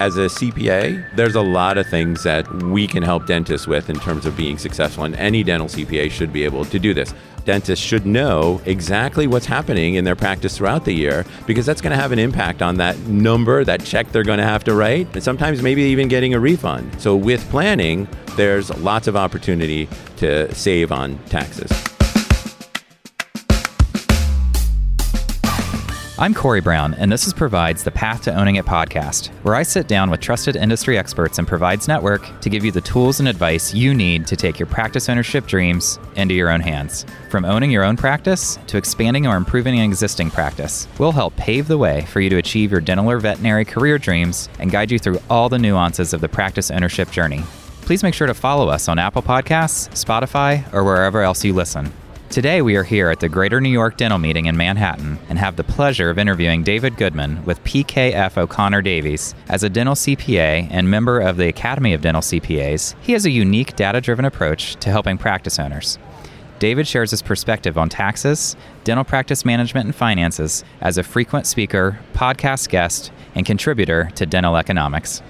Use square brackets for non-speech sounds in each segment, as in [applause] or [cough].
As a CPA, there's a lot of things that we can help dentists with in terms of being successful, and any dental CPA should be able to do this. Dentists should know exactly what's happening in their practice throughout the year because that's going to have an impact on that number, that check they're going to have to write, and sometimes maybe even getting a refund. So, with planning, there's lots of opportunity to save on taxes. I'm Corey Brown, and this is Provides the Path to Owning It podcast, where I sit down with trusted industry experts in Provides Network to give you the tools and advice you need to take your practice ownership dreams into your own hands. From owning your own practice to expanding or improving an existing practice, we'll help pave the way for you to achieve your dental or veterinary career dreams and guide you through all the nuances of the practice ownership journey. Please make sure to follow us on Apple Podcasts, Spotify, or wherever else you listen. Today, we are here at the Greater New York Dental Meeting in Manhattan and have the pleasure of interviewing David Goodman with PKF O'Connor Davies. As a dental CPA and member of the Academy of Dental CPAs, he has a unique data driven approach to helping practice owners. David shares his perspective on taxes, dental practice management, and finances as a frequent speaker, podcast guest, and contributor to dental economics.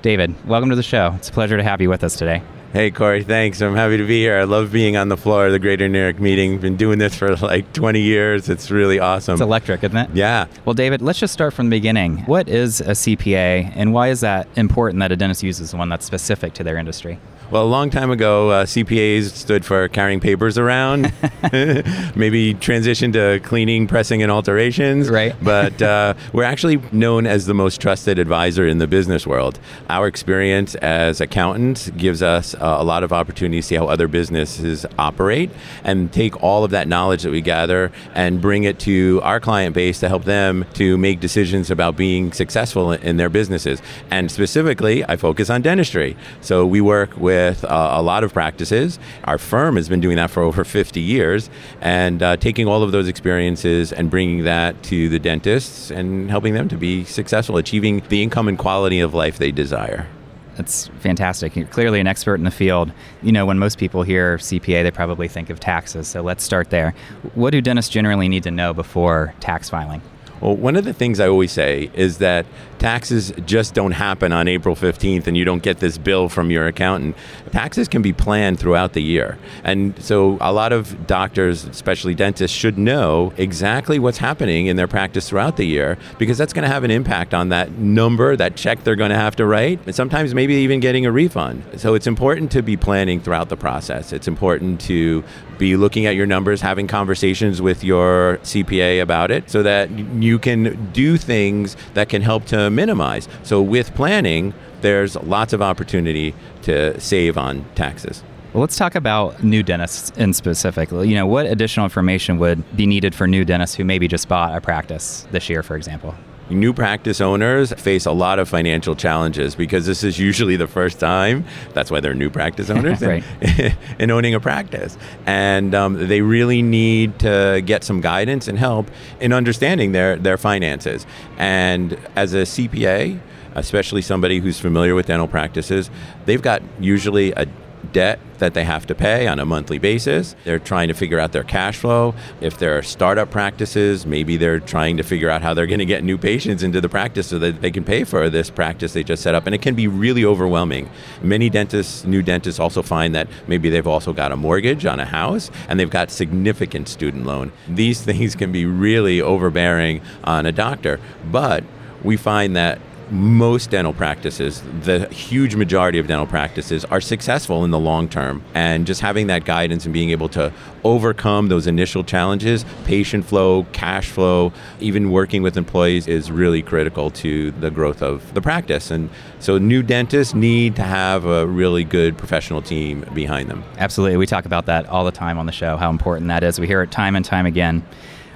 David, welcome to the show. It's a pleasure to have you with us today. Hey, Corey, thanks. I'm happy to be here. I love being on the floor of the Greater New York meeting. Been doing this for like 20 years. It's really awesome. It's electric, isn't it? Yeah. Well, David, let's just start from the beginning. What is a CPA, and why is that important that a dentist uses one that's specific to their industry? Well, a long time ago, uh, CPAs stood for carrying papers around. [laughs] [laughs] Maybe transition to cleaning, pressing, and alterations. Right. [laughs] But uh, we're actually known as the most trusted advisor in the business world. Our experience as accountants gives us uh, a lot of opportunity to see how other businesses operate and take all of that knowledge that we gather and bring it to our client base to help them to make decisions about being successful in their businesses. And specifically, I focus on dentistry. So we work with with uh, a lot of practices. Our firm has been doing that for over 50 years and uh, taking all of those experiences and bringing that to the dentists and helping them to be successful, achieving the income and quality of life they desire. That's fantastic. You're clearly an expert in the field. You know, when most people hear CPA, they probably think of taxes. So let's start there. What do dentists generally need to know before tax filing? Well, one of the things I always say is that taxes just don't happen on April 15th and you don't get this bill from your accountant. Taxes can be planned throughout the year. And so a lot of doctors, especially dentists, should know exactly what's happening in their practice throughout the year because that's going to have an impact on that number, that check they're going to have to write, and sometimes maybe even getting a refund. So it's important to be planning throughout the process. It's important to be looking at your numbers, having conversations with your CPA about it so that you can do things that can help to minimize. So with planning, there's lots of opportunity to save on taxes. Well, let's talk about new dentists in specific. You know, what additional information would be needed for new dentists who maybe just bought a practice this year, for example? New practice owners face a lot of financial challenges because this is usually the first time. That's why they're new practice [laughs] owners right. in, [laughs] in, owning a practice. And um, they really need to get some guidance and help in understanding their, their finances. And as a CPA, especially somebody who's familiar with dental practices, they've got usually a debt that they have to pay on a monthly basis. They're trying to figure out their cash flow. If there are startup practices, maybe they're trying to figure out how they're going to get new patients into the practice so that they can pay for this practice they just set up. And it can be really overwhelming. Many dentists, new dentists, also find that maybe they've also got a mortgage on a house and they've got significant student loan. These [laughs] things can be really overbearing on a doctor. But we find that most dental practices, the huge majority of dental practices, are successful in the long term. And just having that guidance and being able to overcome those initial challenges, patient flow, cash flow, even working with employees is really critical to the growth of the practice. And so, new dentists need to have a really good professional team behind them. Absolutely. We talk about that all the time on the show, how important that is. We hear it time and time again.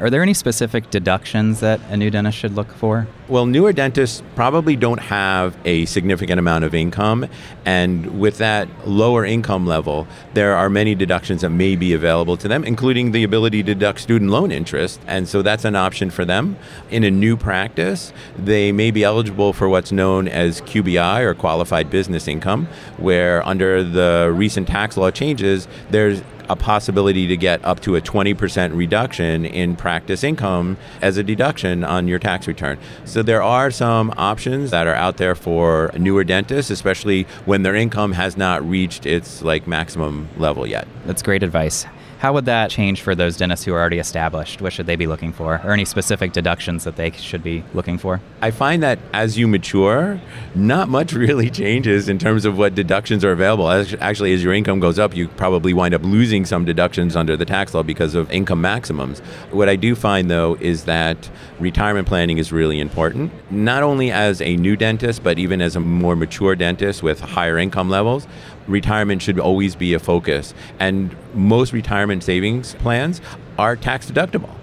Are there any specific deductions that a new dentist should look for? Well, newer dentists probably don't have a significant amount of income. And with that lower income level, there are many deductions that may be available to them, including the ability to deduct student loan interest. And so that's an option for them. In a new practice, they may be eligible for what's known as QBI or qualified business income, where under the recent tax law changes, there's a possibility to get up to a 20% reduction in practice income as a deduction on your tax return. So there are some options that are out there for newer dentists, especially when their income has not reached its like maximum level yet. That's great advice. How would that change for those dentists who are already established? What should they be looking for? Or any specific deductions that they should be looking for? I find that as you mature, not much [laughs] really changes in terms of what deductions are available. Actually, as your income goes up, you probably wind up losing some deductions under the tax law because of income maximums. What I do find, though, is that retirement planning is really important, not only as a new dentist, but even as a more mature dentist with higher income levels retirement should always be a focus. And most retirement savings plans are tax deductible.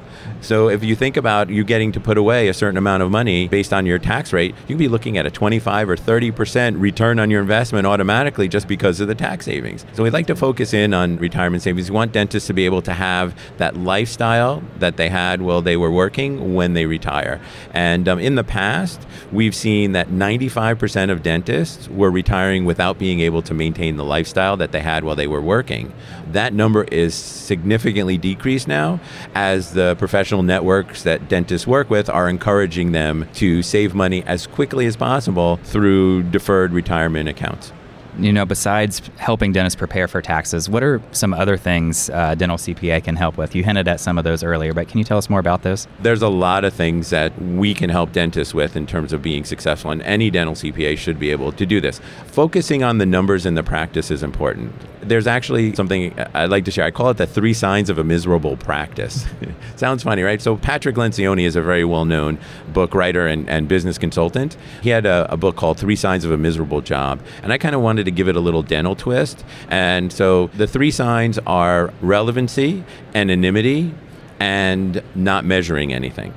So if you think about you getting to put away a certain amount of money based on your tax rate, you can be looking at a 25 or 30% return on your investment automatically just because of the tax savings. So we'd like to focus in on retirement savings. We want dentists to be able to have that lifestyle that they had while they were working when they retire. And um, in the past, we've seen that 95% of dentists were retiring without being able to maintain the lifestyle that they had while they were working. That number is significantly decreased now as the professional networks that dentists work with are encouraging them to save money as quickly as possible through deferred retirement accounts you know, besides helping dentists prepare for taxes, what are some other things uh, dental CPA can help with? You hinted at some of those earlier, but can you tell us more about those? There's a lot of things that we can help dentists with in terms of being successful, and any dental CPA should be able to do this. Focusing on the numbers in the practice is important. There's actually something I'd like to share. I call it the three signs of a miserable practice. [laughs] Sounds funny, right? So, Patrick Lencioni is a very well known book writer and, and business consultant. He had a, a book called Three Signs of a Miserable Job, and I kind of wanted to give it a little dental twist. And so the three signs are relevancy, anonymity, and not measuring anything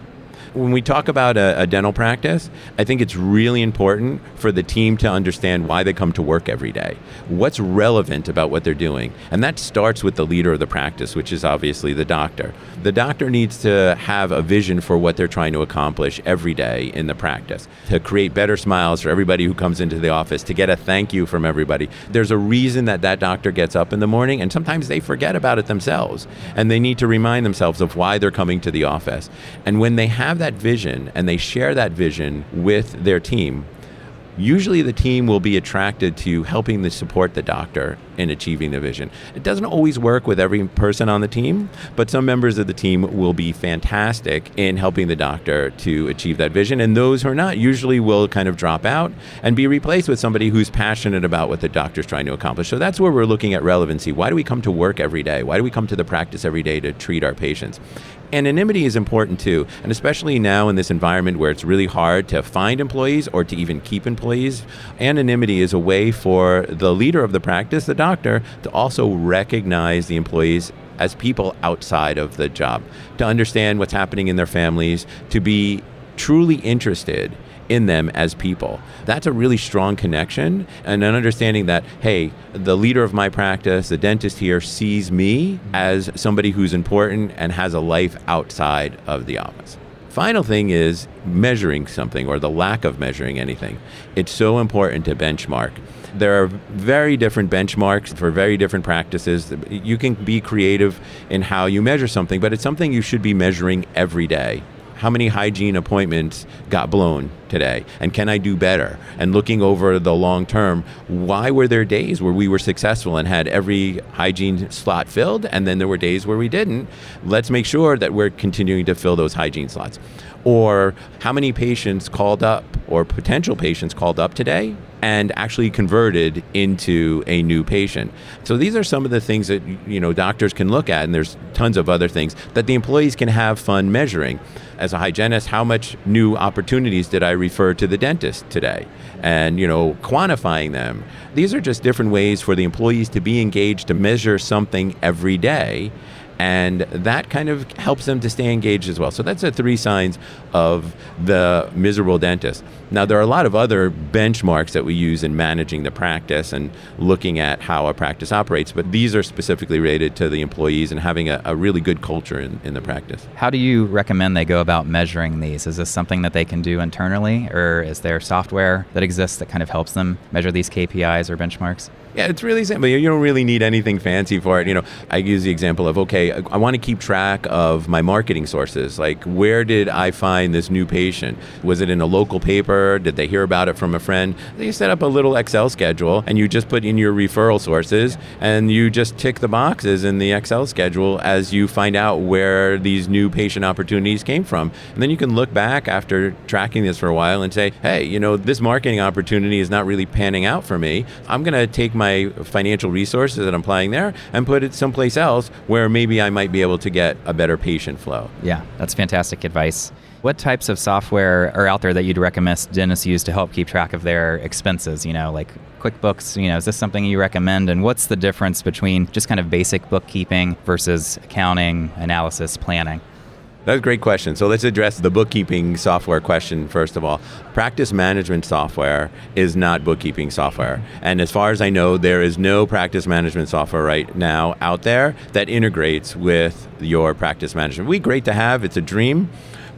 when we talk about a, a, dental practice, I think it's really important for the team to understand why they come to work every day. What's relevant about what they're doing? And that starts with the leader of the practice, which is obviously the doctor. The doctor needs to have a vision for what they're trying to accomplish every day in the practice, to create better smiles for everybody who comes into the office, to get a thank you from everybody. There's a reason that that doctor gets up in the morning, and sometimes they forget about it themselves, and they need to remind themselves of why they're coming to the office. And when they have that vision and they share that vision with their team, usually the team will be attracted to helping to support the doctor in achieving the vision. It doesn't always work with every person on the team, but some members of the team will be fantastic in helping the doctor to achieve that vision. And those who are not usually will kind of drop out and be replaced with somebody who's passionate about what the doctor's trying to accomplish. So that's where we're looking at relevancy. Why do we come to work every day? Why do we come to the practice every day to treat our patients? Anonymity is important too, and especially now in this environment where it's really hard to find employees or to even keep employees. Anonymity is a way for the leader of the practice, the doctor, to also recognize the employees as people outside of the job, to understand what's happening in their families, to be truly interested in them as people. That's a really strong connection and an understanding that, hey, the leader of my practice, the dentist here, sees me as somebody who's important and has a life outside of the office. Final thing is measuring something or the lack of measuring anything. It's so important to benchmark. There are very different benchmarks for very different practices. You can be creative in how you measure something, but it's something you should be measuring every day how many hygiene appointments got blown today and can I do better? And looking over the long term, why were there days where we were successful and had every hygiene slot filled and then there were days where we didn't? Let's make sure that we're continuing to fill those hygiene slots. Or how many patients called up or potential patients called up today and actually converted into a new patient. So these are some of the things that you know doctors can look at and there's tons of other things that the employees can have fun measuring. As a hygienist, how much new opportunities did I refer to the dentist today? And you know, quantifying them. These are just different ways for the employees to be engaged to measure something every day and that kind of helps them to stay engaged as well. So that's the three signs of the miserable dentist. Now there are a lot of other benchmarks that we use in managing the practice and looking at how a practice operates, but these are specifically related to the employees and having a, a really good culture in, in the practice. How do you recommend they go about measuring these? Is this something that they can do internally, or is there software that exists that kind of helps them measure these KPIs or benchmarks? Yeah, it's really simple. You don't really need anything fancy for it. You know, I use the example of okay, I, want to keep track of my marketing sources. Like, where did I find this new patient? Was it in a local paper? Did they hear about it from a friend? You set up a little Excel schedule and you just put in your referral sources and you just tick the boxes in the Excel schedule as you find out where these new patient opportunities came from. And then you can look back after tracking this for a while and say, hey, you know, this marketing opportunity is not really panning out for me. I'm going to take my financial resources that I'm applying there and put it someplace else where maybe I might be able to get a better patient flow. Yeah, that's fantastic advice. What types of software are out there that you'd recommend dentists use to help keep track of their expenses? You know, like QuickBooks, you know, is this something you recommend? And what's the difference between just kind of basic bookkeeping versus accounting, analysis, planning? That's a great question. So let's address the bookkeeping software question first of all. Practice management software is not bookkeeping software. And as far as I know, there is no practice management software right now out there that integrates with your practice management. We great to have, it's a dream.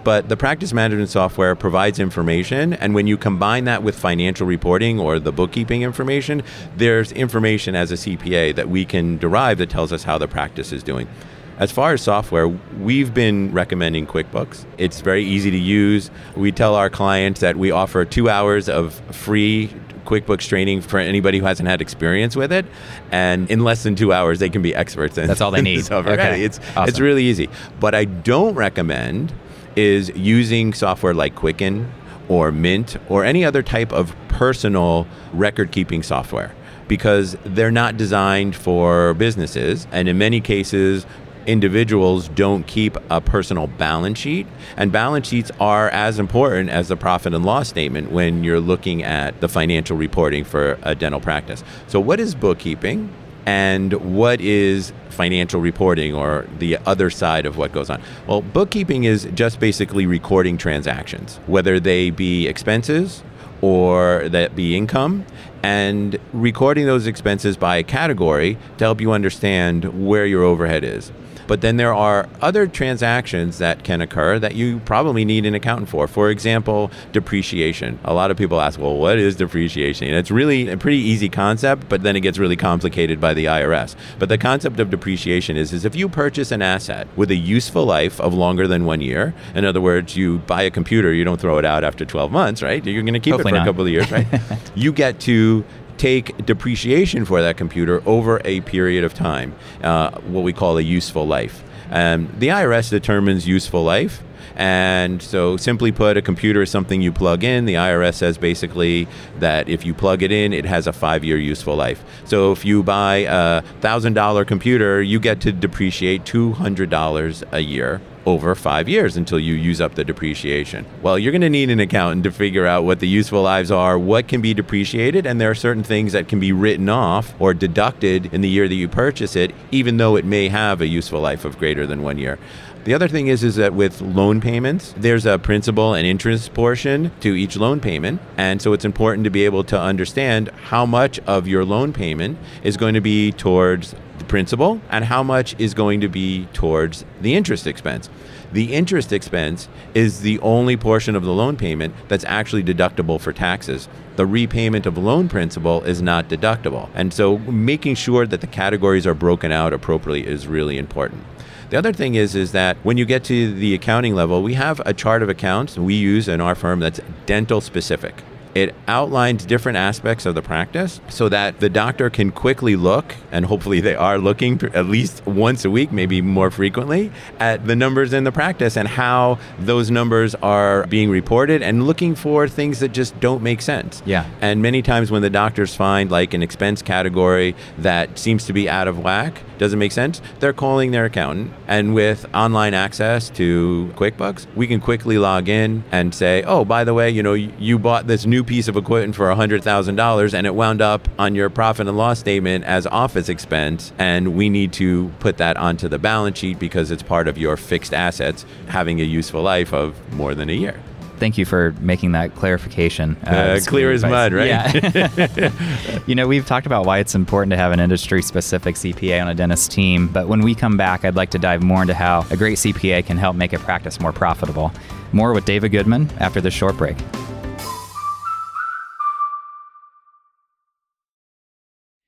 But the practice management software provides information, and when you combine that with financial reporting or the bookkeeping information, there's information as a CPA that we can derive that tells us how the practice is doing. As far as software, we've been recommending QuickBooks. It's very easy to use. We tell our clients that we offer two hours of free QuickBooks training for anybody who hasn't had experience with it, and in less than two hours they can be experts. In, That's all they [laughs] need. okay. It's awesome. it's really easy. But I don't recommend is using software like Quicken or Mint or any other type of personal record keeping software because they're not designed for businesses and in many cases individuals don't keep a personal balance sheet. And balance sheets are as important as the profit and loss statement when you're looking at the financial reporting for a dental practice. So, what is bookkeeping? And what is financial reporting or the other side of what goes on? Well, bookkeeping is just basically recording transactions, whether they be expenses or that be income, and recording those expenses by category to help you understand where your overhead is. But then there are other transactions that can occur that you probably need an accountant for. For example, depreciation. A lot of people ask, well, what is depreciation? And it's really a pretty easy concept, but then it gets really complicated by the IRS. But the concept of depreciation is, is if you purchase an asset with a useful life of longer than one year, in other words, you buy a computer, you don't throw it out after 12 months, right? You're going to keep Hopefully it for not. a couple of years, right? [laughs] you get to take depreciation for that computer over a period of time, uh, what we call a useful life. Um, the IRS determines useful life. And so, simply put, a computer is something you plug in. The IRS says basically that if you plug it in, it has a five year useful life. So, if you buy a $1,000 computer, you get to depreciate $200 a year over five years until you use up the depreciation. Well, you're going to need an accountant to figure out what the useful lives are, what can be depreciated, and there are certain things that can be written off or deducted in the year that you purchase it, even though it may have a useful life of greater than one year. The other thing is is that with loan payments, there's a principal and interest portion to each loan payment, and so it's important to be able to understand how much of your loan payment is going to be towards the principal and how much is going to be towards the interest expense. The interest expense is the only portion of the loan payment that's actually deductible for taxes. The repayment of loan principal is not deductible. And so making sure that the categories are broken out appropriately is really important. The other thing is is that when you get to the accounting level, we have a chart of accounts we use in our firm that's dental specific. It outlines different aspects of the practice so that the doctor can quickly look, and hopefully they are looking at least once a week, maybe more frequently, at the numbers in the practice and how those numbers are being reported and looking for things that just don't make sense. Yeah. And many times when the doctors find like an expense category that seems to be out of whack, doesn't make sense, they're calling their accountant. And with online access to QuickBooks, we can quickly log in and say, oh, by the way, you know, you bought this new piece of equipment for $100,000 and it wound up on your profit and loss statement as office expense. And we need to put that onto the balance sheet because it's part of your fixed assets having a useful life of more than a year. Thank you for making that clarification. Uh, clear as mud, right? Yeah. [laughs] [laughs] you know, we've talked about why it's important to have an industry specific CPA on a dentist team, but when we come back, I'd like to dive more into how a great CPA can help make a practice more profitable. More with David Goodman after this short break.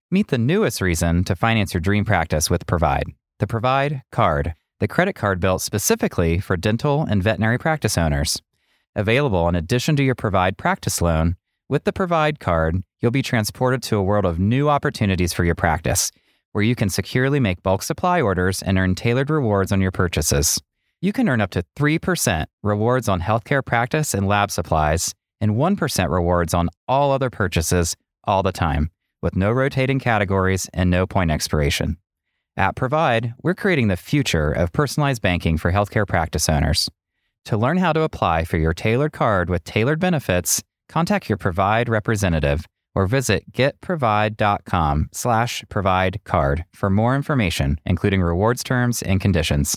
Meet the newest reason to finance your dream practice with Provide, the Provide Card, the credit card built specifically for dental and veterinary practice owners. Available in addition to your Provide practice loan, with the Provide Card, you'll be transported to a world of new opportunities for your practice, where you can securely make bulk supply orders and earn tailored rewards on your purchases. You can earn up to 3% rewards on healthcare practice and lab supplies, and 1% rewards on all other purchases all the time, with no rotating categories and no point expiration. At Provide, we're creating the future of personalized banking for healthcare practice owners. To learn how to apply for your tailored card with tailored benefits, contact your Provide representative or visit getprovide.com slash provide card for more information, including rewards terms and conditions.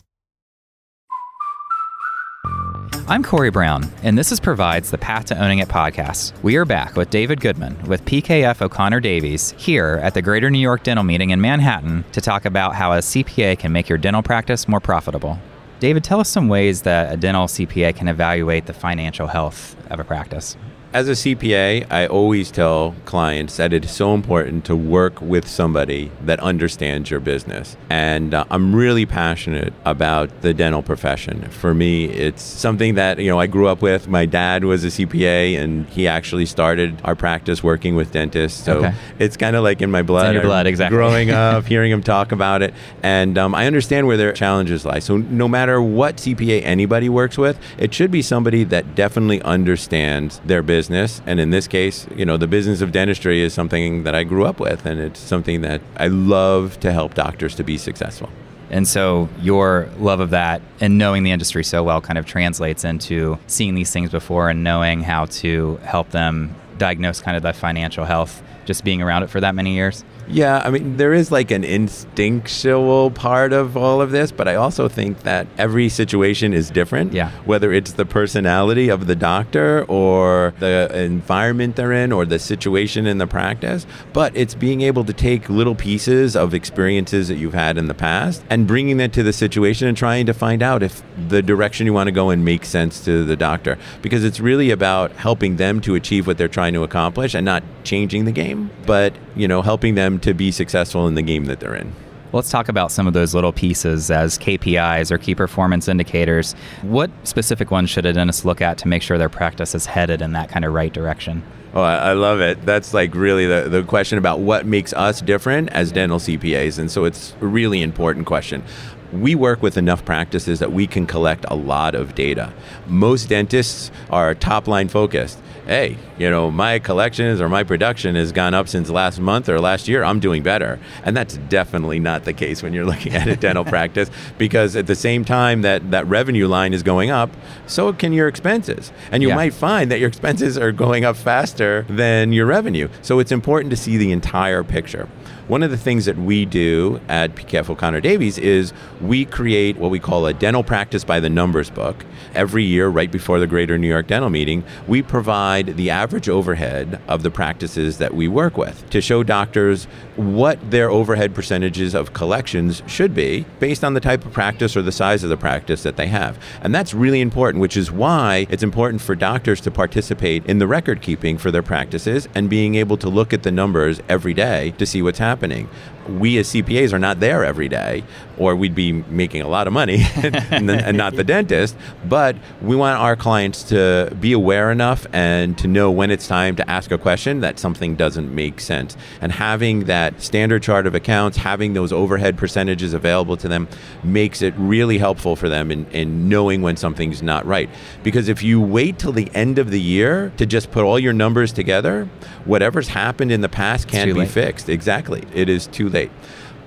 I'm Corey Brown, and this is Provides the Path to Owning It podcast. We are back with David Goodman with PKF O'Connor Davies here at the Greater New York Dental Meeting in Manhattan to talk about how a CPA can make your dental practice more profitable. David, tell us some ways that a dental CPA can evaluate the financial health of a practice. As a CPA, I always tell clients that it is so important to work with somebody that understands your business. And uh, I'm really passionate about the dental profession. For me, it's something that, you know, I grew up with. My dad was a CPA and he actually started our practice working with dentists. So Okay. it's kind of like in my blood. in your blood, exactly. Growing [laughs] up, hearing him talk about it. And um, I understand where their challenges lie. So no matter what CPA anybody works with, it should be somebody that definitely understands their business. And in this case, you know, the business of dentistry is something that I grew up with. And it's something that I love to help doctors to be successful. And so your love of that and knowing the industry so well kind of translates into seeing these things before and knowing how to help them diagnose kind of that financial health, just being around it for that many years. Yeah, I mean, there is like an instinctual part of all of this, but I also think that every situation is different. Yeah. Whether it's the personality of the doctor or the environment they're in or the situation in the practice, but it's being able to take little pieces of experiences that you've had in the past and bringing that to the situation and trying to find out if the direction you want to go in makes sense to the doctor. Because it's really about helping them to achieve what they're trying to accomplish and not changing the game, but, you know, helping them to be successful in the game that they're in. Let's talk about some of those little pieces as KPIs or key performance indicators. What specific ones should a dentist look at to make sure their practice is headed in that kind of right direction? Oh, I I love it. That's like really the, the question about what makes us different as dental CPAs. And so it's a really important question. We work with enough practices that we can collect a lot of data. Most dentists are top line focused. Hey, you know, my collections or my production has gone up since last month or last year. I'm doing better. And that's definitely not the case when you're [laughs] looking at a dental [laughs] practice because at the same time that that revenue line is going up, so can your expenses. And you Yeah. might find that your expenses are going up faster than your revenue. So it's important to see the entire picture. One of the things that we do at PKF O'Connor Davies is we create what we call a dental practice by the numbers book. Every year, right before the Greater New York Dental Meeting, we provide the average overhead of the practices that we work with to show doctors what their overhead percentages of collections should be based on the type of practice or the size of the practice that they have. And that's really important, which is why it's important for doctors to participate in the record keeping for their practices and being able to look at the numbers every day to see what's happening happening. We as CPAs are not there every day, or we'd be making a lot of money [laughs] and, and not the dentist. But we want our clients to be aware enough and to know when it's time to ask a question that something doesn't make sense. And having that standard chart of accounts, having those overhead percentages available to them, makes it really helpful for them in, in knowing when something's not right. Because if you wait till the end of the year to just put all your numbers together, whatever's happened in the past can't be late. fixed. Exactly. It is too late.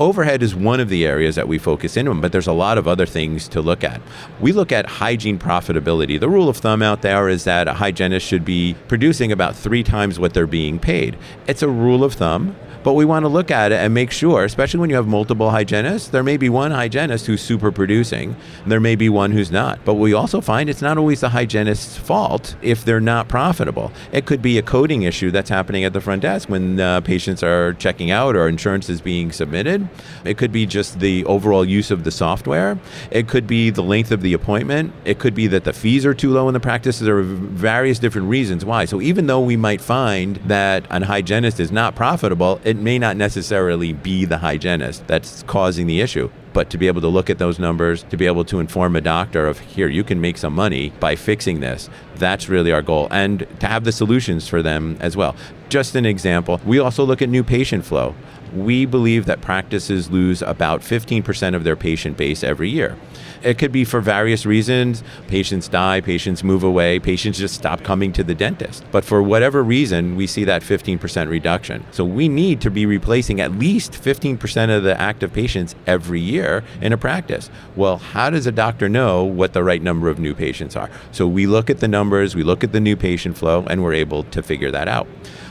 Overhead is one of the areas that we focus in on, but there's a lot of other things to look at. We look at hygiene profitability. The rule of thumb out there is that a hygienist should be producing about three times what they're being paid. It's a rule of thumb, but we want to look at it and make sure, especially when you have multiple hygienists, there may be one hygienist who's super producing, there may be one who's not. But we also find it's not always the hygienist's fault if they're not profitable. It could be a coding issue that's happening at the front desk when uh, patients are checking out or insurance is being submitted. It could be just the overall use of the software. It could be the length of the appointment. It could be that the fees are too low in the practice. There are various different reasons why. So even though we might find that an hygienist is not profitable, it may not necessarily be the hygienist that's causing the issue but to be able to look at those numbers, to be able to inform a doctor of here, you can make some money by fixing this, that's really our goal. And to have the solutions for them as well. Just an example, we also look at new patient flow. We believe that practices lose about 15% of their patient base every year. It could be for various reasons. Patients die, patients move away, patients just stop coming to the dentist. But for whatever reason, we see that 15% reduction. So we need to be replacing at least 15% of the active patients every year in a practice. Well, how does a doctor know what the right number of new patients are? So we look at the numbers, we look at the new patient flow, and we're able to figure that out.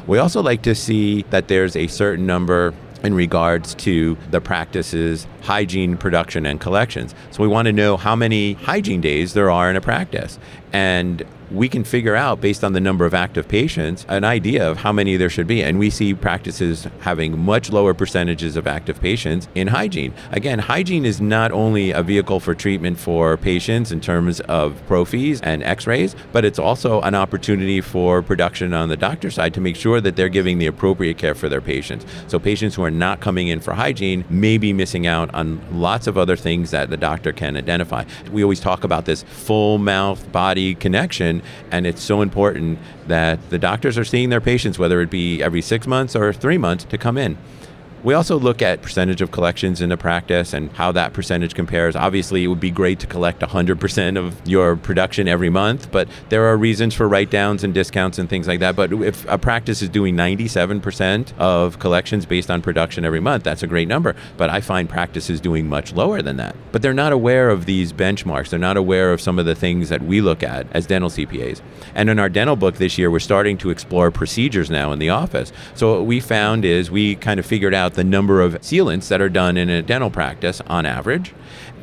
We also like to see that there's a certain number in regards to the practices, hygiene, production, and collections. So we want to know how many hygiene days there are in a practice. And we can figure out based on the number of active patients an idea of how many there should be. And we see practices having much lower percentages of active patients in hygiene. Again, hygiene is not only a vehicle for treatment for patients in terms of prophies and x rays, but it's also an opportunity for production on the doctor side to make sure that they're giving the appropriate care for their patients. So patients who are not coming in for hygiene may be missing out on lots of other things that the doctor can identify. We always talk about this full mouth body connection and it's so important that the doctors are seeing their patients, whether it be every six months or three months, to come in. We also look at percentage of collections in the practice and how that percentage compares. Obviously, it would be great to collect 100% of your production every month, but there are reasons for write downs and discounts and things like that. But if a practice is doing 97% of collections based on production every month, that's a great number. But I find practices doing much lower than that. But they're not aware of these benchmarks. They're not aware of some of the things that we look at as dental CPAs. And in our dental book this year, we're starting to explore procedures now in the office. So what we found is we kind of figured out the number of sealants that are done in a dental practice on average.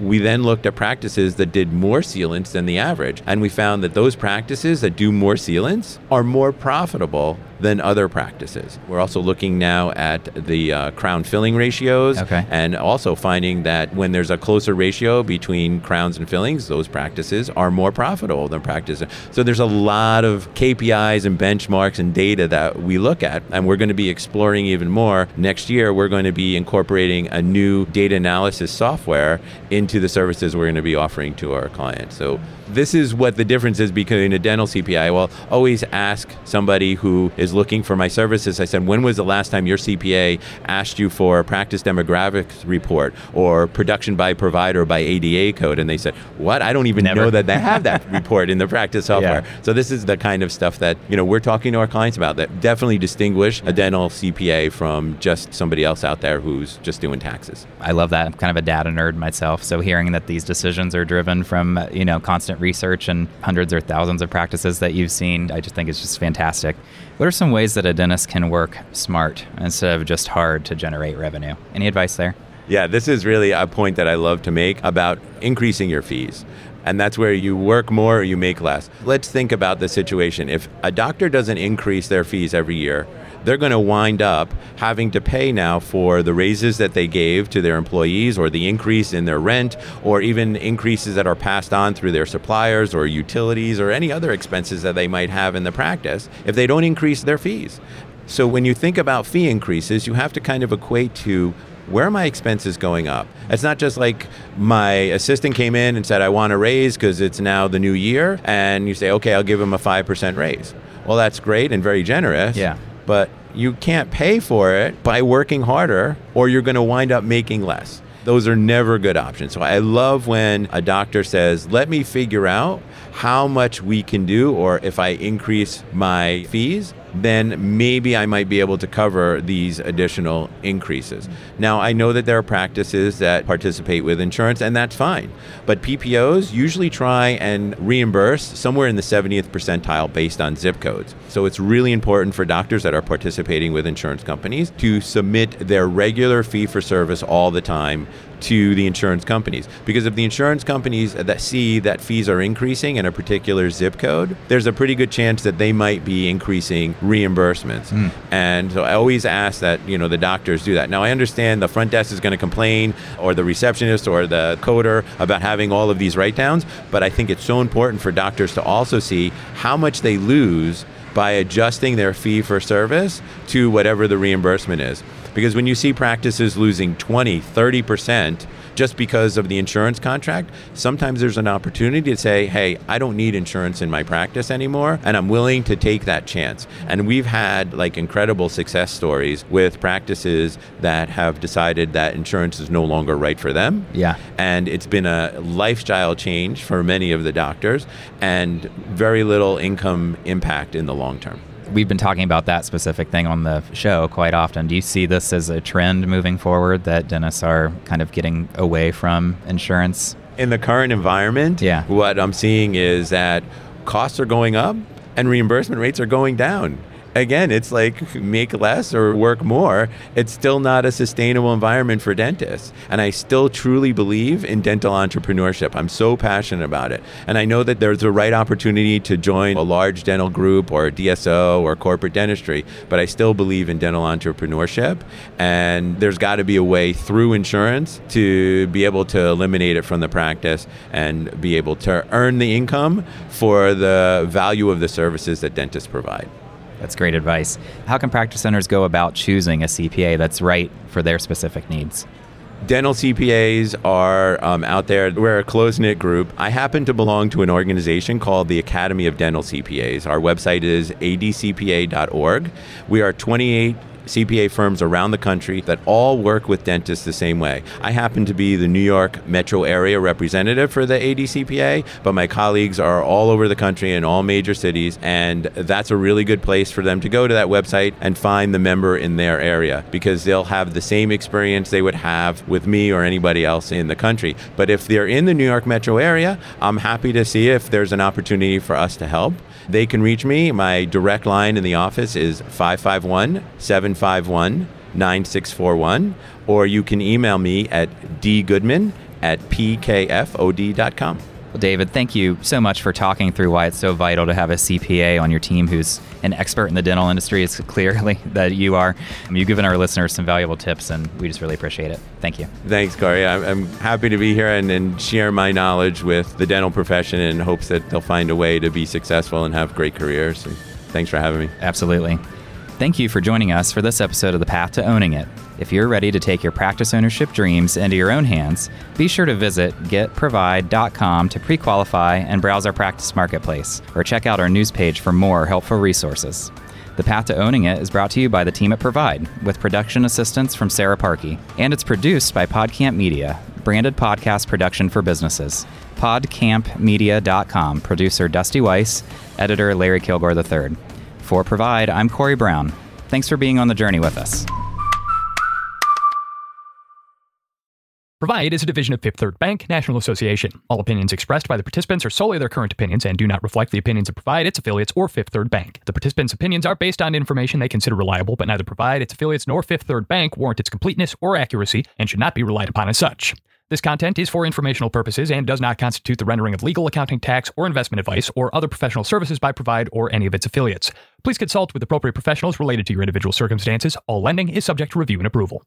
We then looked at practices that did more sealants than the average, and we found that those practices that do more sealants are more profitable than other practices. We're also looking now at the uh, crown filling ratios okay. and also finding that when there's a closer ratio between crowns and fillings, those practices are more profitable than practices. So there's a lot of KPIs and benchmarks and data that we look at, and we're going to be exploring even more. Next year, we're going to be incorporating a new data analysis software into the services we're going to be offering to our clients. So this is what the difference is between a dental CPA. Well, always ask somebody who is looking for my services. I said, when was the last time your CPA asked you for a practice demographics report or production by provider by ADA code? And they said, what? I don't even Never. know that they have that [laughs] report in the practice software. Yeah. So this is the kind of stuff that you know we're talking to our clients about that definitely distinguish a dental CPA from just somebody else out there who's just doing taxes. I love that. I'm kind of a data nerd myself. So hearing that these decisions are driven from, you know, constant research and hundreds or thousands of practices that you've seen, I just think it's just fantastic. What are some ways that a dentist can work smart instead of just hard to generate revenue? Any advice there? Yeah, this is really a point that I love to make about increasing your fees. And that's where you work more or you make less. Let's think about the situation. If a doctor doesn't increase their fees every year, they're going to wind up having to pay now for the raises that they gave to their employees or the increase in their rent or even increases that are passed on through their suppliers or utilities or any other expenses that they might have in the practice if they don't increase their fees. So when you think about fee increases, you have to kind of equate to where are my expenses going up? It's not just like my assistant came in and said, I want a raise because it's now the new year. And you say, okay, I'll give him a 5% raise. Well, that's great and very generous. Yeah. But you can't pay for it by working harder or you're going to wind up making less. Those are never good options. So I love when a doctor says, let me figure out how much we can do, or if I increase my fees, then maybe I might be able to cover these additional increases. Now, I know that there are practices that participate with insurance, and that's fine. But PPOs usually try and reimburse somewhere in the 70th percentile based on zip codes. So it's really important for doctors that are participating with insurance companies to submit their regular fee for service all the time to the insurance companies. Because if the insurance companies that see that fees are increasing in a particular zip code, there's a pretty good chance that they might be increasing reimbursements. Hmm. And so I always ask that, you know, the doctors do that. Now I understand the front desk is going to complain or the receptionist or the coder about having all of these write downs, but I think it's so important for doctors to also see how much they lose by adjusting their fee for service to whatever the reimbursement is. Because when you see practices losing 20, 30% just because of the insurance contract, sometimes there's an opportunity to say, hey, I don't need insurance in my practice anymore, and I'm willing to take that chance. And we've had like incredible success stories with practices that have decided that insurance is no longer right for them. Yeah. And it's been a lifestyle change for many of the doctors and very little income impact in the long term we've been talking about that specific thing on the show quite often. Do you see this as a trend moving forward that dentists are kind of getting away from insurance? In the current environment, yeah. what I'm seeing is that costs are going up and reimbursement rates are going down again, it's like make less or work more. It's still not a sustainable environment for dentists. And I still truly believe in dental entrepreneurship. I'm so passionate about it. And I know that there's a right opportunity to join a large dental group or a DSO or corporate dentistry, but I still believe in dental entrepreneurship. And there's got to be a way through insurance to be able to eliminate it from the practice and be able to earn the income for the value of the services that dentists provide. That's great advice. How can practice owners go about choosing a CPA that's right for their specific needs? Dental CPAs are um, out there. We're a close knit group. I happen to belong to an organization called the Academy of Dental CPAs. Our website is adcpa.org. We are 28 CPA firms around the country that all work with dentists the same way. I happen to be the New York metro area representative for the ADCPA, but my colleagues are all over the country in all major cities, and that's a really good place for them to go to that website and find the member in their area because they'll have the same experience they would have with me or anybody else in the country. But if they're in the New York metro area, I'm happy to see if there's an opportunity for us to help. They can reach me. My direct line in the office is 551 751 9641, or you can email me at dgoodman at pkfod.com. Well, David, thank you so much for talking through why it's so vital to have a CPA on your team who's an expert in the dental industry. It's clearly [laughs] that you are. Um, you've given our listeners some valuable tips, and we just really appreciate it. Thank you. Thanks, Corey. I'm happy to be here and, and share my knowledge with the dental profession in hopes that they'll find a way to be successful and have great careers. And thanks for having me. Absolutely. Thank you for joining us for this episode of The Path to Owning It. If you're ready to take your practice ownership dreams into your own hands, be sure to visit getprovide.com to pre qualify and browse our practice marketplace, or check out our news page for more helpful resources. The Path to Owning It is brought to you by the team at Provide, with production assistance from Sarah Parkey, and it's produced by PodCamp Media, branded podcast production for businesses. PodCampMedia.com, producer Dusty Weiss, editor Larry Kilgore III. For Provide, I'm Corey Brown. Thanks for being on the journey with us. Provide is a division of Fifth Third Bank National Association. All opinions expressed by the participants are solely their current opinions and do not reflect the opinions of Provide, its affiliates, or Fifth Third Bank. The participants' opinions are based on information they consider reliable, but neither Provide, its affiliates, nor Fifth Third Bank warrant its completeness or accuracy and should not be relied upon as such. This content is for informational purposes and does not constitute the rendering of legal, accounting, tax, or investment advice or other professional services by Provide or any of its affiliates. Please consult with appropriate professionals related to your individual circumstances. All lending is subject to review and approval.